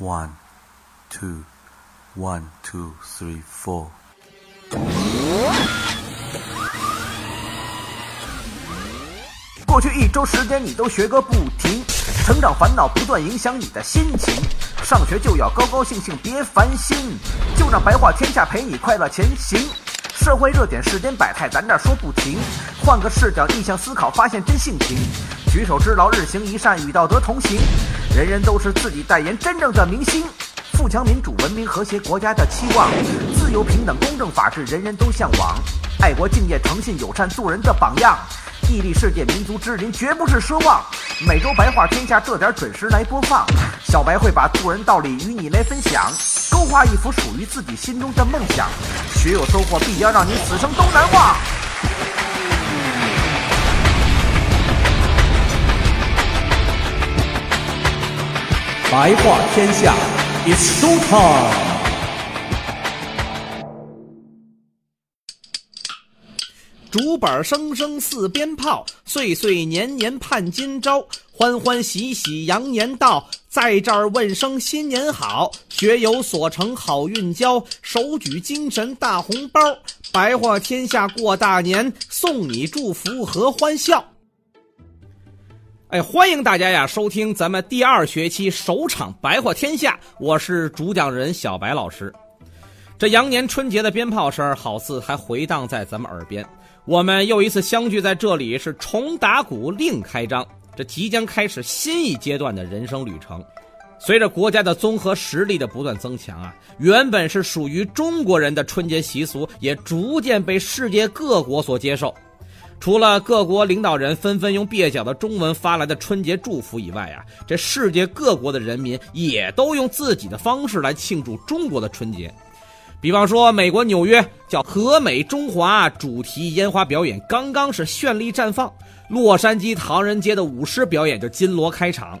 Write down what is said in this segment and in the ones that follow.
One, two, one, two, three, four. 过去一周时间，你都学个不停，成长烦恼不断影响你的心情。上学就要高高兴兴，别烦心，就让白话天下陪你快乐前行。社会热点、世间百态，咱这说不停。换个视角，逆向思考，发现真性情。举手之劳，日行一善，与道德同行。人人都是自己代言真正的明星。富强、民主、文明、和谐国家的期望，自由、平等、公正、法治，人人都向往。爱国、敬业、诚信、友善，做人的榜样。屹立世界民族之林，绝不是奢望。每周白话天下，这点准时来播放。小白会把做人道理与你来分享，勾画一幅属于自己心中的梦想。学有收获，必将让你此生都难忘。白话天下，It's show time。竹板声声似鞭炮，岁岁年年盼今朝。欢欢喜喜羊年到，在这儿问声新年好。学有所成好运交，手举精神大红包。白话天下过大年，送你祝福和欢笑。哎，欢迎大家呀，收听咱们第二学期首场白话天下，我是主讲人小白老师。这羊年春节的鞭炮声，好似还回荡在咱们耳边。我们又一次相聚在这里，是重打鼓另开张。这即将开始新一阶段的人生旅程。随着国家的综合实力的不断增强啊，原本是属于中国人的春节习俗，也逐渐被世界各国所接受。除了各国领导人纷纷用蹩脚的中文发来的春节祝福以外啊，这世界各国的人民也都用自己的方式来庆祝中国的春节。比方说，美国纽约叫“和美中华”主题烟花表演刚刚是绚丽绽放；洛杉矶唐人街的舞狮表演就金锣开场；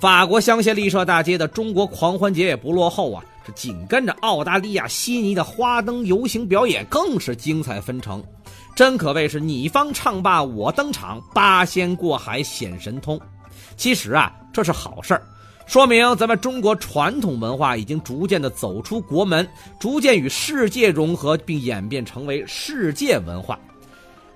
法国香榭丽舍大街的中国狂欢节也不落后啊！这紧跟着澳大利亚悉尼的花灯游行表演更是精彩纷呈，真可谓是你方唱罢我登场，八仙过海显神通。其实啊，这是好事儿。说明咱们中国传统文化已经逐渐的走出国门，逐渐与世界融合，并演变成为世界文化。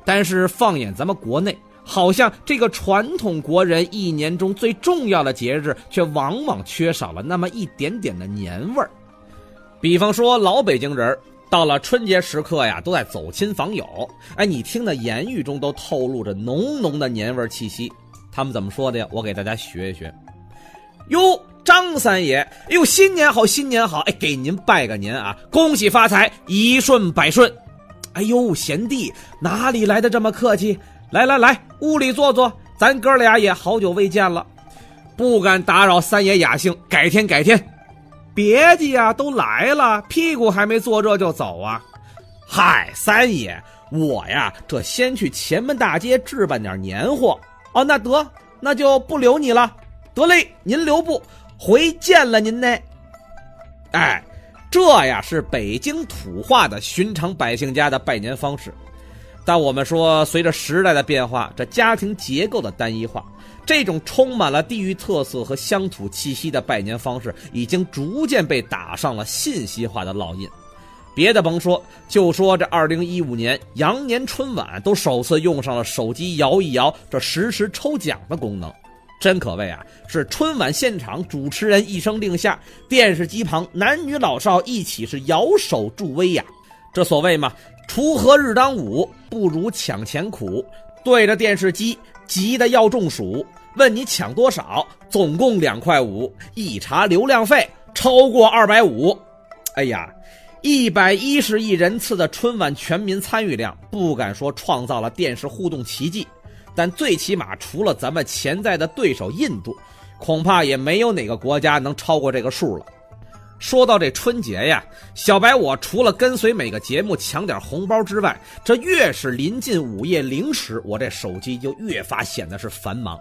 但是放眼咱们国内，好像这个传统国人一年中最重要的节日，却往往缺少了那么一点点的年味儿。比方说老北京人，到了春节时刻呀，都在走亲访友。哎，你听的言语中都透露着浓浓的年味气息。他们怎么说的呀？我给大家学一学。哟，张三爷，哎呦，新年好，新年好，哎，给您拜个年啊，恭喜发财，一顺百顺。哎呦，贤弟，哪里来的这么客气？来来来，屋里坐坐，咱哥俩也好久未见了，不敢打扰三爷雅兴，改天改天。别介呀，都来了，屁股还没坐热就走啊？嗨，三爷，我呀，这先去前门大街置办点年货。哦，那得，那就不留你了。得嘞，您留步，回见了您呢。哎，这呀是北京土话的寻常百姓家的拜年方式。但我们说，随着时代的变化，这家庭结构的单一化，这种充满了地域特色和乡土气息的拜年方式，已经逐渐被打上了信息化的烙印。别的甭说，就说这二零一五年羊年春晚，都首次用上了手机摇一摇，这实时抽奖的功能。真可谓啊，是春晚现场主持人一声令下，电视机旁男女老少一起是摇手助威呀。这所谓嘛，锄禾日当午，不如抢钱苦。对着电视机急得要中暑，问你抢多少？总共两块五。一查流量费超过二百五。哎呀，一百一十亿人次的春晚全民参与量，不敢说创造了电视互动奇迹。但最起码，除了咱们潜在的对手印度，恐怕也没有哪个国家能超过这个数了。说到这春节呀，小白我除了跟随每个节目抢点红包之外，这越是临近午夜零时，我这手机就越发显得是繁忙。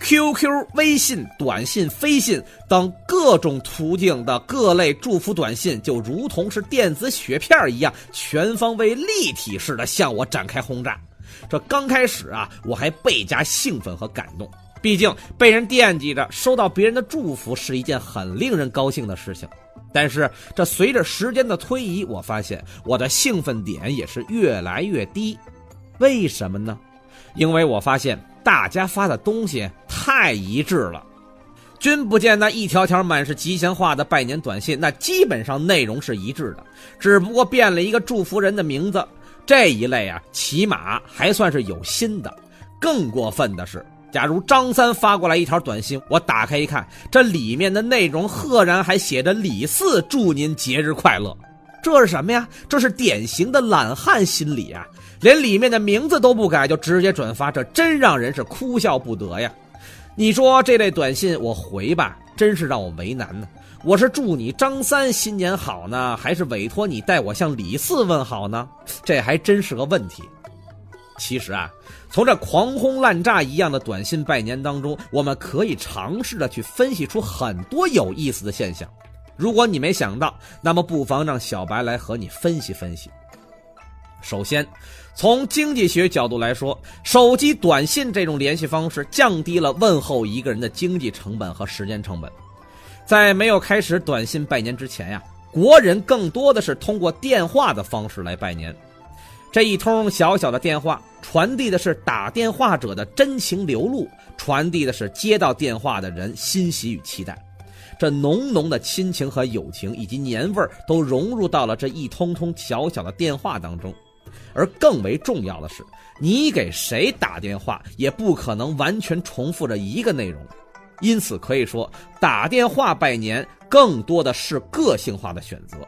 QQ、微信、短信、飞信等各种途径的各类祝福短信，就如同是电子雪片一样，全方位立体式的向我展开轰炸。这刚开始啊，我还倍加兴奋和感动，毕竟被人惦记着，收到别人的祝福是一件很令人高兴的事情。但是这随着时间的推移，我发现我的兴奋点也是越来越低。为什么呢？因为我发现大家发的东西太一致了。君不见那一条条满是吉祥话的拜年短信，那基本上内容是一致的，只不过变了一个祝福人的名字。这一类啊，起码还算是有心的。更过分的是，假如张三发过来一条短信，我打开一看，这里面的内容赫然还写着“李四祝您节日快乐”，这是什么呀？这是典型的懒汉心理啊！连里面的名字都不改就直接转发，这真让人是哭笑不得呀！你说这类短信我回吧，真是让我为难呢。我是祝你张三新年好呢，还是委托你代我向李四问好呢？这还真是个问题。其实啊，从这狂轰滥炸一样的短信拜年当中，我们可以尝试着去分析出很多有意思的现象。如果你没想到，那么不妨让小白来和你分析分析。首先，从经济学角度来说，手机短信这种联系方式降低了问候一个人的经济成本和时间成本。在没有开始短信拜年之前呀，国人更多的是通过电话的方式来拜年。这一通小小的电话，传递的是打电话者的真情流露，传递的是接到电话的人欣喜与期待。这浓浓的亲情和友情以及年味儿，都融入到了这一通通小小的电话当中。而更为重要的是，你给谁打电话也不可能完全重复着一个内容，因此可以说，打电话拜年更多的是个性化的选择。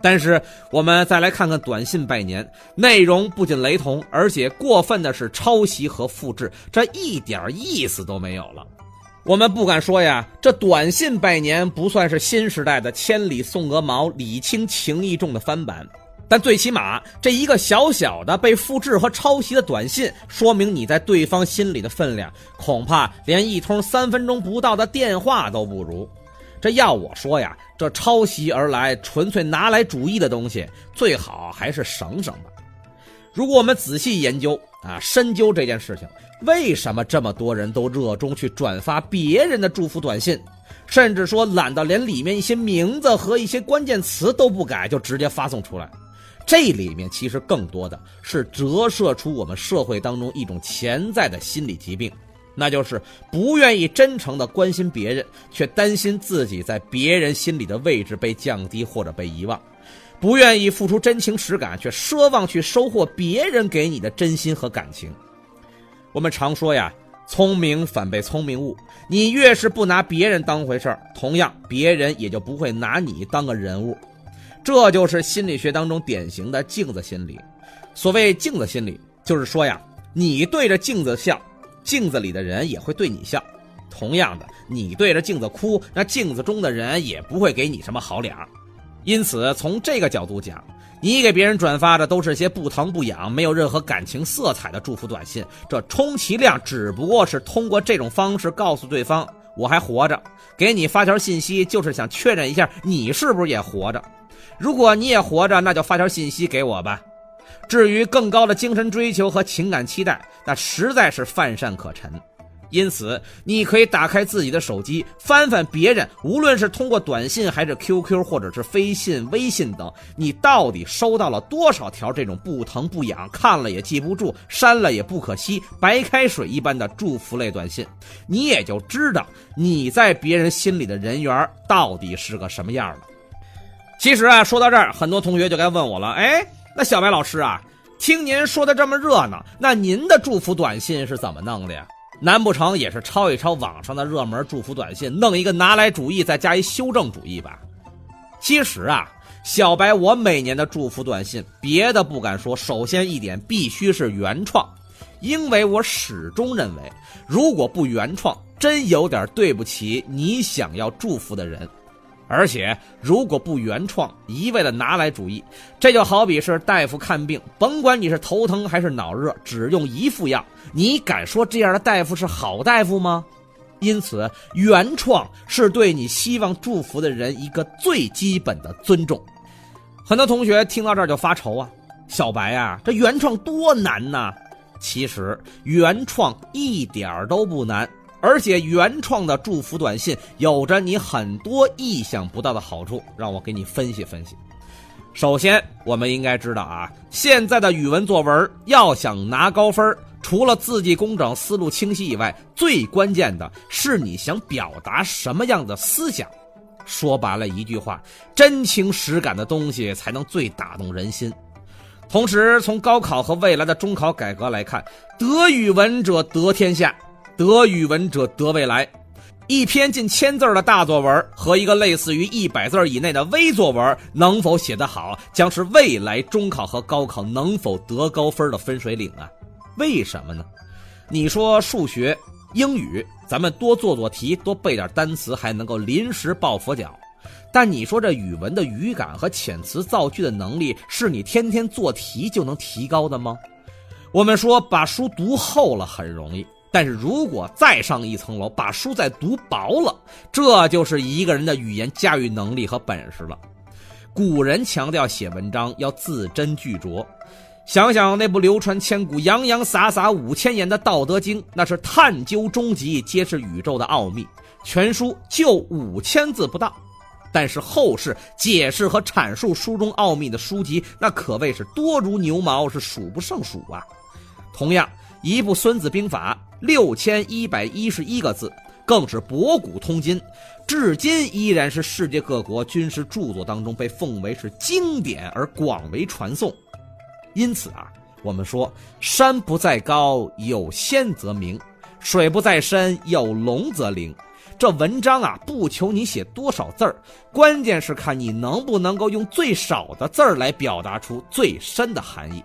但是我们再来看看短信拜年，内容不仅雷同，而且过分的是抄袭和复制，这一点意思都没有了。我们不敢说呀，这短信拜年不算是新时代的千里送鹅毛、礼轻情意重的翻版。但最起码，这一个小小的被复制和抄袭的短信，说明你在对方心里的分量，恐怕连一通三分钟不到的电话都不如。这要我说呀，这抄袭而来、纯粹拿来主义的东西，最好还是省省吧。如果我们仔细研究啊、深究这件事情，为什么这么多人都热衷去转发别人的祝福短信，甚至说懒到连里面一些名字和一些关键词都不改就直接发送出来？这里面其实更多的是折射出我们社会当中一种潜在的心理疾病，那就是不愿意真诚的关心别人，却担心自己在别人心里的位置被降低或者被遗忘；不愿意付出真情实感，却奢望去收获别人给你的真心和感情。我们常说呀，聪明反被聪明误。你越是不拿别人当回事儿，同样别人也就不会拿你当个人物。这就是心理学当中典型的镜子心理。所谓镜子心理，就是说呀，你对着镜子笑，镜子里的人也会对你笑；同样的，你对着镜子哭，那镜子中的人也不会给你什么好脸儿。因此，从这个角度讲，你给别人转发的都是些不疼不痒、没有任何感情色彩的祝福短信，这充其量只不过是通过这种方式告诉对方我还活着，给你发条信息就是想确认一下你是不是也活着。如果你也活着，那就发条信息给我吧。至于更高的精神追求和情感期待，那实在是泛善可陈。因此，你可以打开自己的手机，翻翻别人，无论是通过短信，还是 QQ，或者是飞信、微信等，你到底收到了多少条这种不疼不痒、看了也记不住、删了也不可惜、白开水一般的祝福类短信，你也就知道你在别人心里的人缘到底是个什么样了。其实啊，说到这儿，很多同学就该问我了。哎，那小白老师啊，听您说的这么热闹，那您的祝福短信是怎么弄的呀？难不成也是抄一抄网上的热门祝福短信，弄一个拿来主义，再加一修正主义吧？其实啊，小白我每年的祝福短信，别的不敢说，首先一点必须是原创，因为我始终认为，如果不原创，真有点对不起你想要祝福的人。而且，如果不原创，一味的拿来主义，这就好比是大夫看病，甭管你是头疼还是脑热，只用一副药，你敢说这样的大夫是好大夫吗？因此，原创是对你希望祝福的人一个最基本的尊重。很多同学听到这儿就发愁啊，小白啊，这原创多难呐！其实原创一点儿都不难。而且原创的祝福短信有着你很多意想不到的好处，让我给你分析分析。首先，我们应该知道啊，现在的语文作文要想拿高分，除了字迹工整、思路清晰以外，最关键的是你想表达什么样的思想。说白了一句话，真情实感的东西才能最打动人心。同时，从高考和未来的中考改革来看，得语文者得天下，得语文者得未来。一篇近千字的大作文和一个类似于一百字以内的微作文，能否写得好，将是未来中考和高考能否得高分的分水岭啊！为什么呢？你说数学、英语，咱们多做做题，多背点单词，还能够临时抱佛脚。但你说这语文的语感和遣词造句的能力，是你天天做题就能提高的吗？我们说把书读厚了很容易。但是如果再上一层楼，把书再读薄了，这就是一个人的语言驾驭能力和本事了。古人强调写文章要字斟句酌，想想那部流传千古、洋洋洒洒五千言的《道德经》，那是探究终极，揭示宇宙的奥秘。全书就五千字不到，但是后世解释和阐述书中奥秘的书籍，那可谓是多如牛毛，是数不胜数啊。同样，一部《孙子兵法》。六千一百一十一个字，更是博古通今，至今依然是世界各国军事著作当中被奉为是经典而广为传颂。因此啊，我们说山不在高，有仙则名；水不在深，有龙则灵。这文章啊，不求你写多少字儿，关键是看你能不能够用最少的字儿来表达出最深的含义。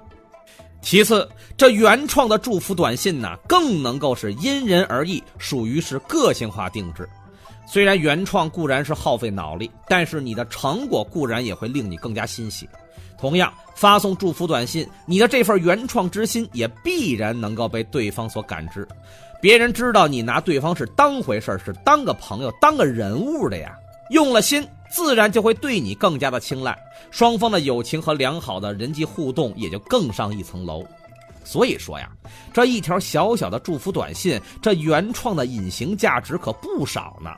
其次，这原创的祝福短信呢，更能够是因人而异，属于是个性化定制。虽然原创固然是耗费脑力，但是你的成果固然也会令你更加欣喜。同样，发送祝福短信，你的这份原创之心也必然能够被对方所感知。别人知道你拿对方是当回事是当个朋友、当个人物的呀，用了心。自然就会对你更加的青睐，双方的友情和良好的人际互动也就更上一层楼。所以说呀，这一条小小的祝福短信，这原创的隐形价值可不少呢。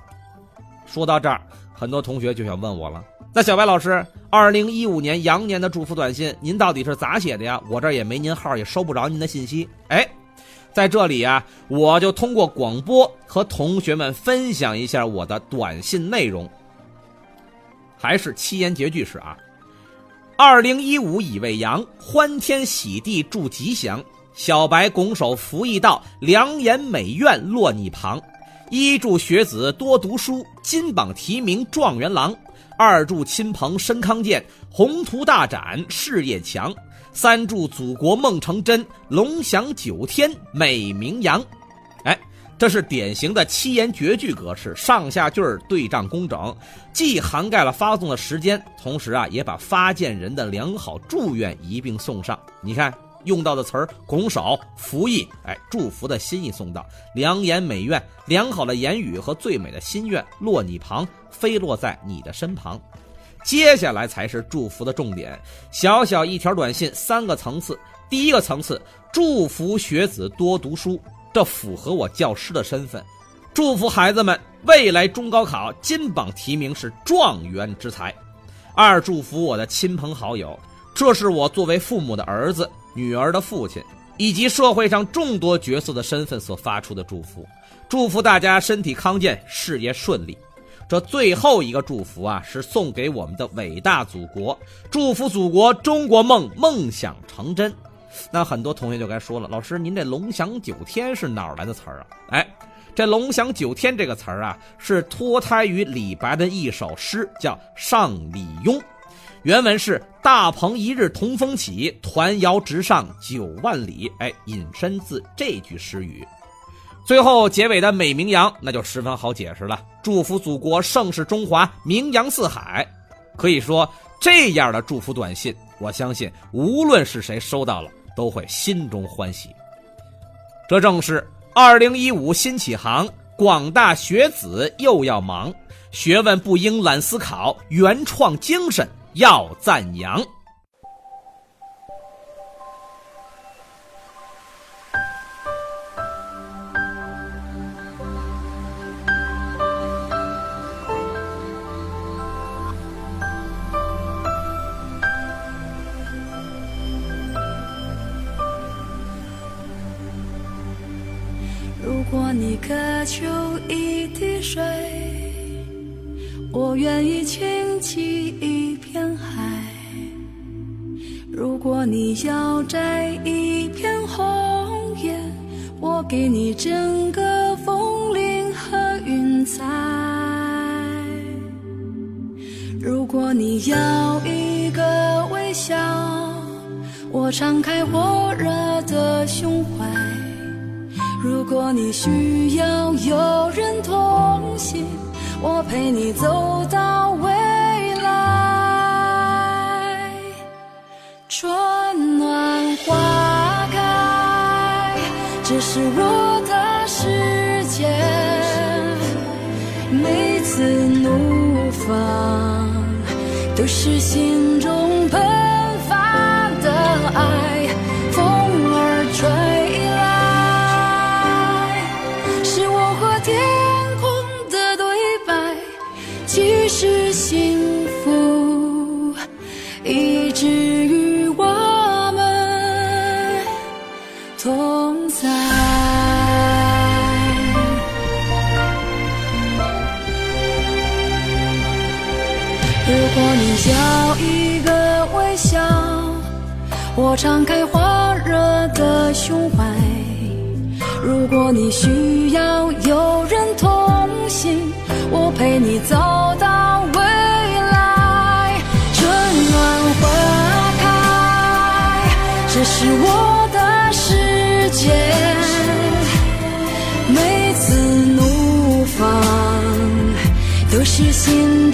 说到这儿，很多同学就想问我了：那小白老师，二零一五年羊年的祝福短信，您到底是咋写的呀？我这儿也没您号，也收不着您的信息。哎，在这里啊，我就通过广播和同学们分享一下我的短信内容。还是七言绝句是啊，二零一五已未阳，欢天喜地祝吉祥。小白拱手扶一道，良言美愿落你旁。一祝学子多读书，金榜题名状元郎。二祝亲朋身康健，宏图大展事业强。三祝祖国梦成真，龙翔九天美名扬。这是典型的七言绝句格式，上下句儿对仗工整，既涵盖了发送的时间，同时啊，也把发件人的良好祝愿一并送上。你看用到的词儿，拱手、扶意，哎，祝福的心意送到，良言美愿，良好的言语和最美的心愿落你旁，飞落在你的身旁。接下来才是祝福的重点，小小一条短信，三个层次。第一个层次，祝福学子多读书。这符合我教师的身份，祝福孩子们未来中高考金榜题名是状元之才。二，祝福我的亲朋好友，这是我作为父母的儿子、女儿的父亲，以及社会上众多角色的身份所发出的祝福。祝福大家身体康健，事业顺利。这最后一个祝福啊，是送给我们的伟大祖国，祝福祖国中国梦梦想成真。那很多同学就该说了，老师，您这“龙翔九天”是哪儿来的词儿啊？哎，这“龙翔九天”这个词儿啊，是脱胎于李白的一首诗，叫《上李邕》。原文是“大鹏一日同风起，团摇直上九万里”。哎，引申自这句诗语。最后结尾的“美名扬”，那就十分好解释了，祝福祖国盛世中华，名扬四海。可以说，这样的祝福短信，我相信无论是谁收到了。都会心中欢喜。这正是二零一五新起航，广大学子又要忙，学问不应懒思考，原创精神要赞扬。你渴求一滴水，我愿意倾起一片海；如果你要摘一片红叶，我给你整个枫林和云彩；如果你要一个微笑，我敞开火热的胸怀。如果你需要有人同行，我陪你走到未来。春暖花开，这是我的世界。每次怒放，都是心中我敞开火热的胸怀。如果你需要有人同行，我陪你走到未来。春暖花开，这是我的世界。每次怒放，都是心